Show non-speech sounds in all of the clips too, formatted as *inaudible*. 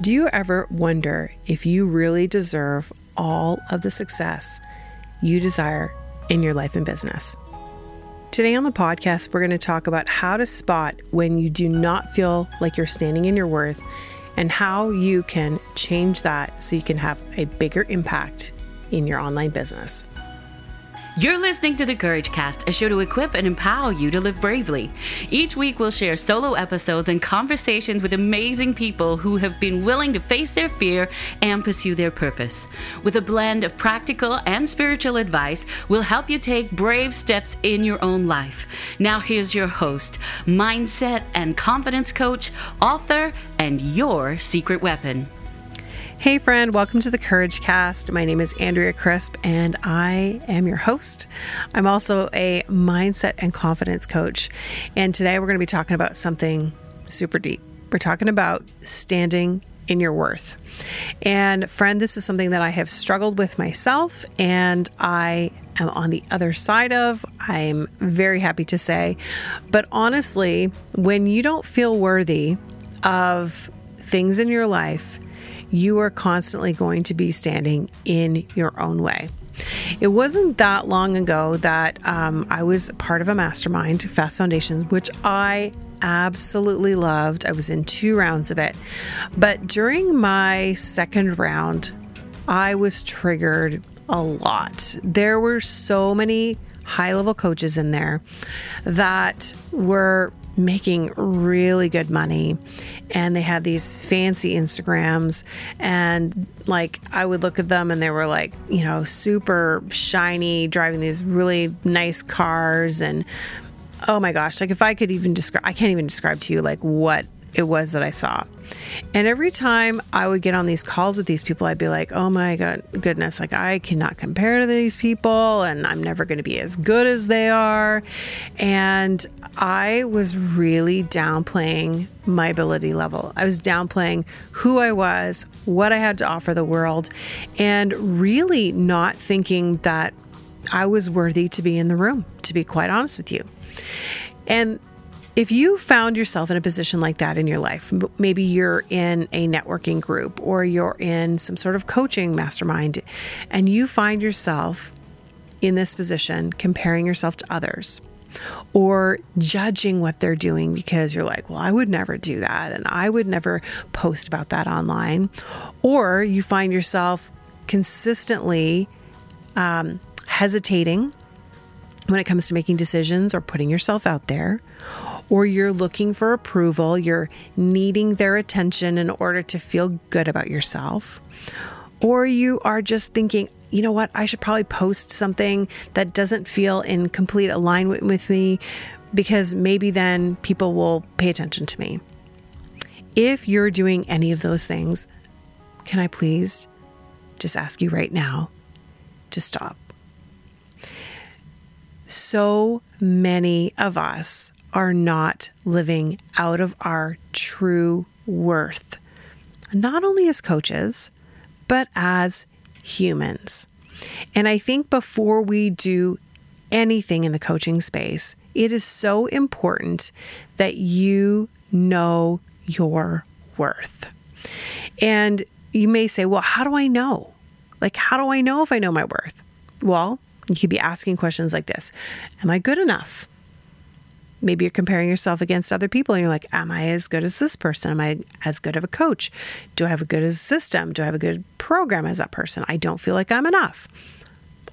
Do you ever wonder if you really deserve all of the success you desire in your life and business? Today on the podcast, we're going to talk about how to spot when you do not feel like you're standing in your worth and how you can change that so you can have a bigger impact in your online business. You're listening to the Courage Cast, a show to equip and empower you to live bravely. Each week, we'll share solo episodes and conversations with amazing people who have been willing to face their fear and pursue their purpose. With a blend of practical and spiritual advice, we'll help you take brave steps in your own life. Now, here's your host, mindset and confidence coach, author, and your secret weapon. Hey, friend, welcome to the Courage Cast. My name is Andrea Crisp, and I am your host. I'm also a mindset and confidence coach. And today we're going to be talking about something super deep. We're talking about standing in your worth. And, friend, this is something that I have struggled with myself, and I am on the other side of. I'm very happy to say. But honestly, when you don't feel worthy of things in your life, you are constantly going to be standing in your own way. It wasn't that long ago that um, I was part of a mastermind, Fast Foundations, which I absolutely loved. I was in two rounds of it. But during my second round, I was triggered a lot. There were so many high level coaches in there that were making really good money and they had these fancy Instagrams and like I would look at them and they were like, you know, super shiny, driving these really nice cars and oh my gosh, like if I could even describe I can't even describe to you like what it was that I saw. And every time I would get on these calls with these people, I'd be like, oh my God, goodness, like I cannot compare to these people and I'm never going to be as good as they are. And I was really downplaying my ability level. I was downplaying who I was, what I had to offer the world, and really not thinking that I was worthy to be in the room, to be quite honest with you. And if you found yourself in a position like that in your life, maybe you're in a networking group or you're in some sort of coaching mastermind, and you find yourself in this position comparing yourself to others or judging what they're doing because you're like, well, I would never do that and I would never post about that online, or you find yourself consistently um, hesitating when it comes to making decisions or putting yourself out there, or you're looking for approval, you're needing their attention in order to feel good about yourself, or you are just thinking, you know what, I should probably post something that doesn't feel in complete alignment with me because maybe then people will pay attention to me. If you're doing any of those things, can I please just ask you right now to stop? So many of us are not living out of our true worth, not only as coaches, but as humans. And I think before we do anything in the coaching space, it is so important that you know your worth. And you may say, well, how do I know? Like, how do I know if I know my worth? Well, you could be asking questions like this Am I good enough? Maybe you're comparing yourself against other people and you're like, Am I as good as this person? Am I as good of a coach? Do I have a good system? Do I have a good program as that person? I don't feel like I'm enough.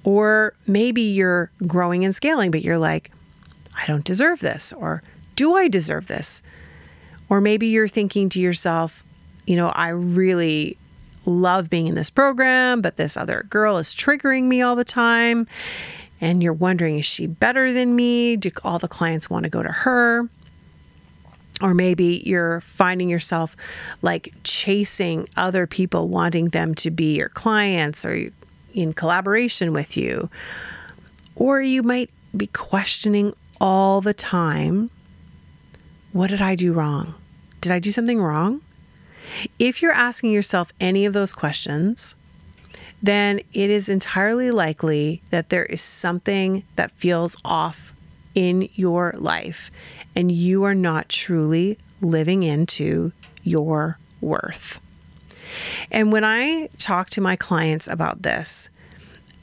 Or maybe you're growing and scaling, but you're like, I don't deserve this. Or do I deserve this? Or maybe you're thinking to yourself, you know, I really love being in this program, but this other girl is triggering me all the time and you're wondering, is she better than me? Do all the clients want to go to her? Or maybe you're finding yourself like chasing other people, wanting them to be your clients or in collaboration with you. Or you might be questioning all the time what did I do wrong? Did I do something wrong? If you're asking yourself any of those questions, then it is entirely likely that there is something that feels off in your life and you are not truly living into your worth. And when I talk to my clients about this,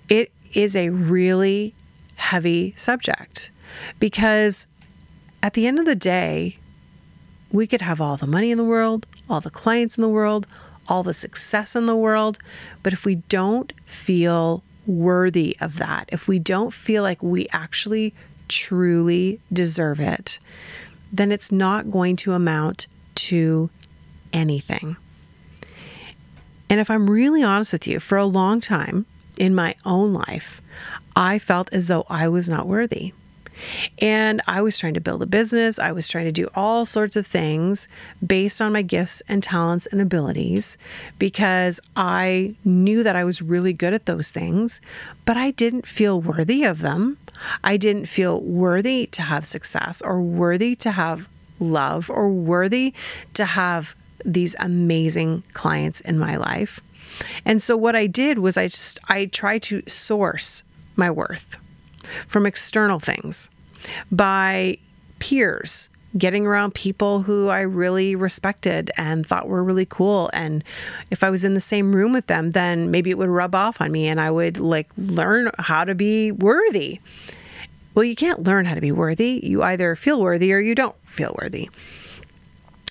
it is a really heavy subject because at the end of the day, we could have all the money in the world, all the clients in the world, all the success in the world, but if we don't feel worthy of that, if we don't feel like we actually truly deserve it, then it's not going to amount to anything. And if I'm really honest with you, for a long time in my own life, I felt as though I was not worthy. And I was trying to build a business. I was trying to do all sorts of things based on my gifts and talents and abilities because I knew that I was really good at those things, but I didn't feel worthy of them. I didn't feel worthy to have success or worthy to have love or worthy to have these amazing clients in my life. And so what I did was I just I tried to source my worth from external things by peers getting around people who I really respected and thought were really cool. And if I was in the same room with them, then maybe it would rub off on me and I would like learn how to be worthy. Well, you can't learn how to be worthy. You either feel worthy or you don't feel worthy.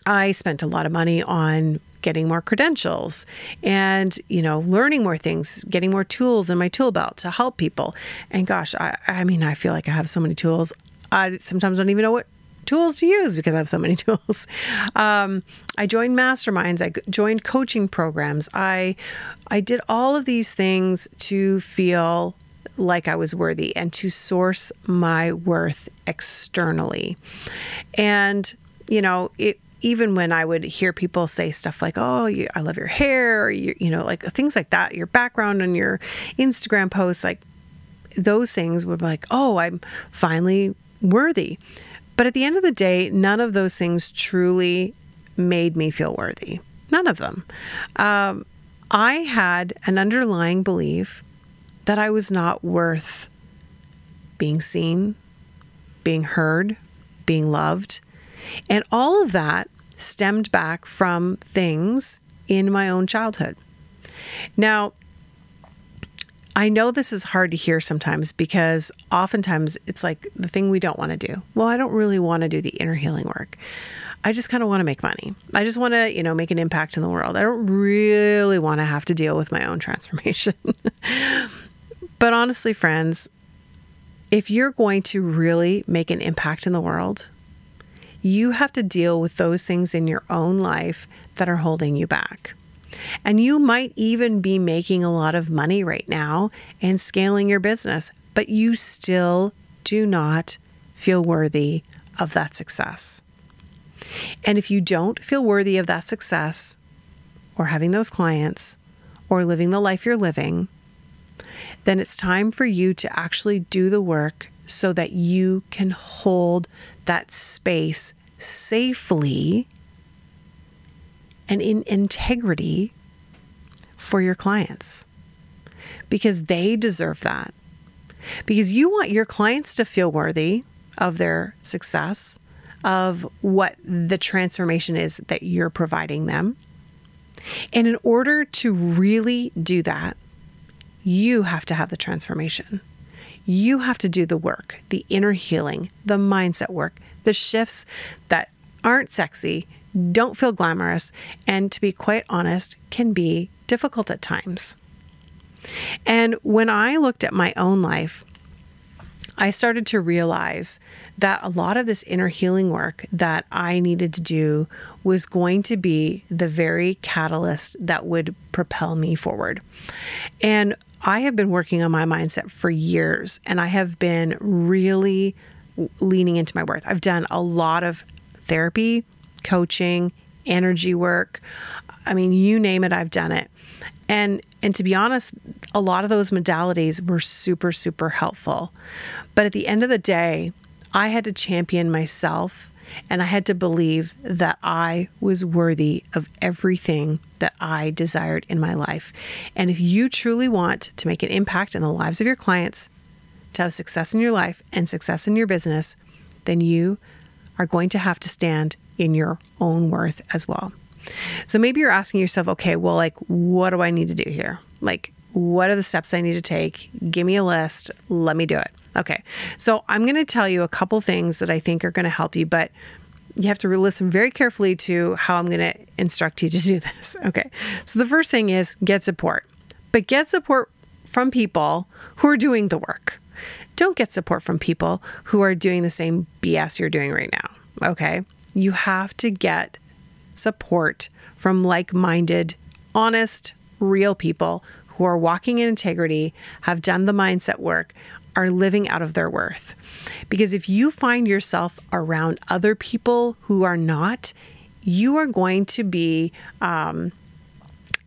I spent a lot of money on getting more credentials and you know learning more things getting more tools in my tool belt to help people and gosh i, I mean i feel like i have so many tools i sometimes don't even know what tools to use because I have so many *laughs* tools. Um, I joined masterminds. I joined coaching programs. I I did all of these things to feel like I was worthy and to source my worth externally. And you know, it even when I would hear people say stuff like, "Oh, you, I love your hair," or you, you know, like things like that, your background on your Instagram posts, like those things would be like, "Oh, I'm finally worthy." But at the end of the day, none of those things truly made me feel worthy. None of them. Um, I had an underlying belief that I was not worth being seen, being heard, being loved. And all of that stemmed back from things in my own childhood. Now, I know this is hard to hear sometimes because oftentimes it's like the thing we don't want to do. Well, I don't really want to do the inner healing work. I just kind of want to make money. I just want to, you know, make an impact in the world. I don't really want to have to deal with my own *laughs* transformation. but honestly, friends, if you're going to really make an impact in the world, you have to deal with those things in your own life that are holding you back. And you might even be making a lot of money right now and scaling your business, but you still do not feel worthy of that success. And if you don't feel worthy of that success, or having those clients, or living the life you're living, then it's time for you to actually do the work so that you can hold that space safely and in integrity for your clients because they deserve that. Because you want your clients to feel worthy of their success, of what the transformation is that you're providing them. And in order to really do that, you have to have the transformation. You have to do the work, the inner healing, the mindset work, the shifts that aren't sexy, don't feel glamorous, and to be quite honest, can be difficult at times. And when I looked at my own life, I started to realize that a lot of this inner healing work that I needed to do was going to be the very catalyst that would propel me forward. And I have been working on my mindset for years and I have been really leaning into my worth. I've done a lot of therapy, coaching, energy work. I mean, you name it, I've done it. And and to be honest, a lot of those modalities were super super helpful. But at the end of the day, I had to champion myself and I had to believe that I was worthy of everything that I desired in my life. And if you truly want to make an impact in the lives of your clients, to have success in your life and success in your business, then you are going to have to stand in your own worth as well. So maybe you're asking yourself, okay, well, like, what do I need to do here? Like, what are the steps I need to take? Give me a list. Let me do it. Okay. So I'm going to tell you a couple things that I think are going to help you, but you have to listen very carefully to how I'm going to instruct you to do this. *laughs* Okay. So the first thing is get support, but get support from people who are doing the work. Don't get support from people who are doing the same BS you're doing right now. Okay. You have to get support from like minded, honest, real people who are walking in integrity, have done the mindset work, are living out of their worth. Because if you find yourself around other people who are not, you are going to be um,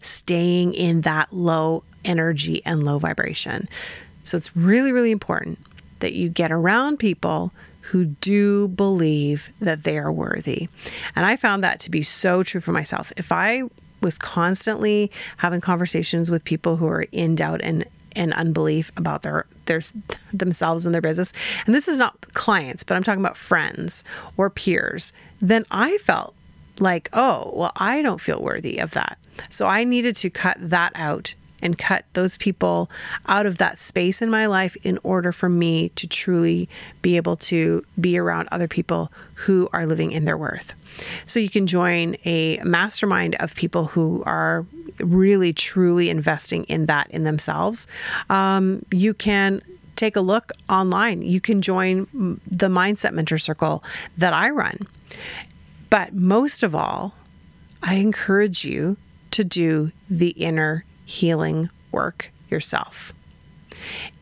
staying in that low energy and low vibration. So it's really, really important that you get around people who do believe that they are worthy. And I found that to be so true for myself. If I was constantly having conversations with people who are in doubt and and unbelief about their their themselves and their business and this is not clients but i'm talking about friends or peers then i felt like oh well i don't feel worthy of that so i needed to cut that out and cut those people out of that space in my life in order for me to truly be able to be around other people who are living in their worth. So you can join a mastermind of people who are really truly investing in that in themselves. Um, you can take a look online. You can join the Mindset Mentor Circle that I run. But most of all, I encourage you to do the inner healing work yourself.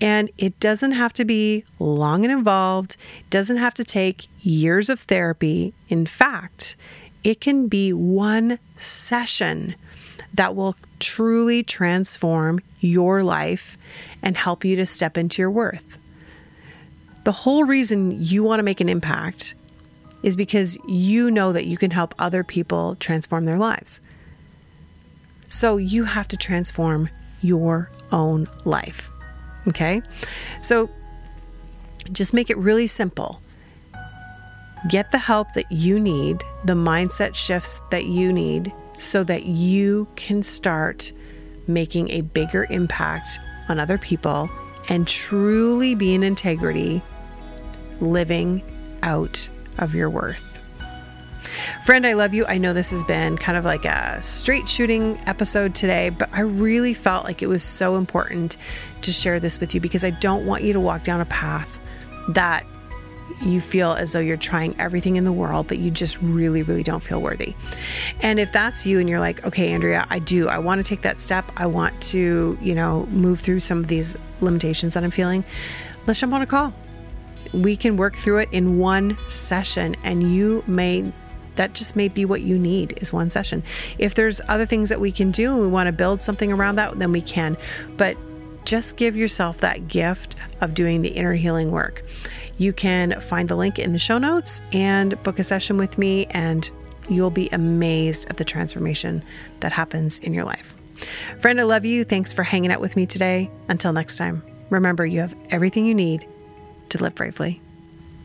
And it doesn't have to be long and involved, doesn't have to take years of therapy. In fact, it can be one session that will truly transform your life and help you to step into your worth. The whole reason you want to make an impact is because you know that you can help other people transform their lives. So you have to transform your own life. Okay? So just make it really simple. Get the help that you need, the mindset shifts that you need, so that you can start making a bigger impact on other people and truly be in integrity, living out of your worth. Friend, I love you. I know this has been kind of like a straight shooting episode today, but I really felt like it was so important to share this with you because I don't want you to walk down a path that you feel as though you're trying everything in the world, but you just really, really don't feel worthy. And if that's you and you're like, okay, Andrea, I do, I want to take that step. I want to, you know, move through some of these limitations that I'm feeling. Let's jump on a call. We can work through it in one session, and you may that just may be what you need is one session. If there's other things that we can do and we want to build something around that, then we can. But just give yourself that gift of doing the inner healing work. You can find the link in the show notes and book a session with me, and you'll be amazed at the transformation that happens in your life. Friend, I love you. Thanks for hanging out with me today. Until next time, remember you have everything you need to live bravely.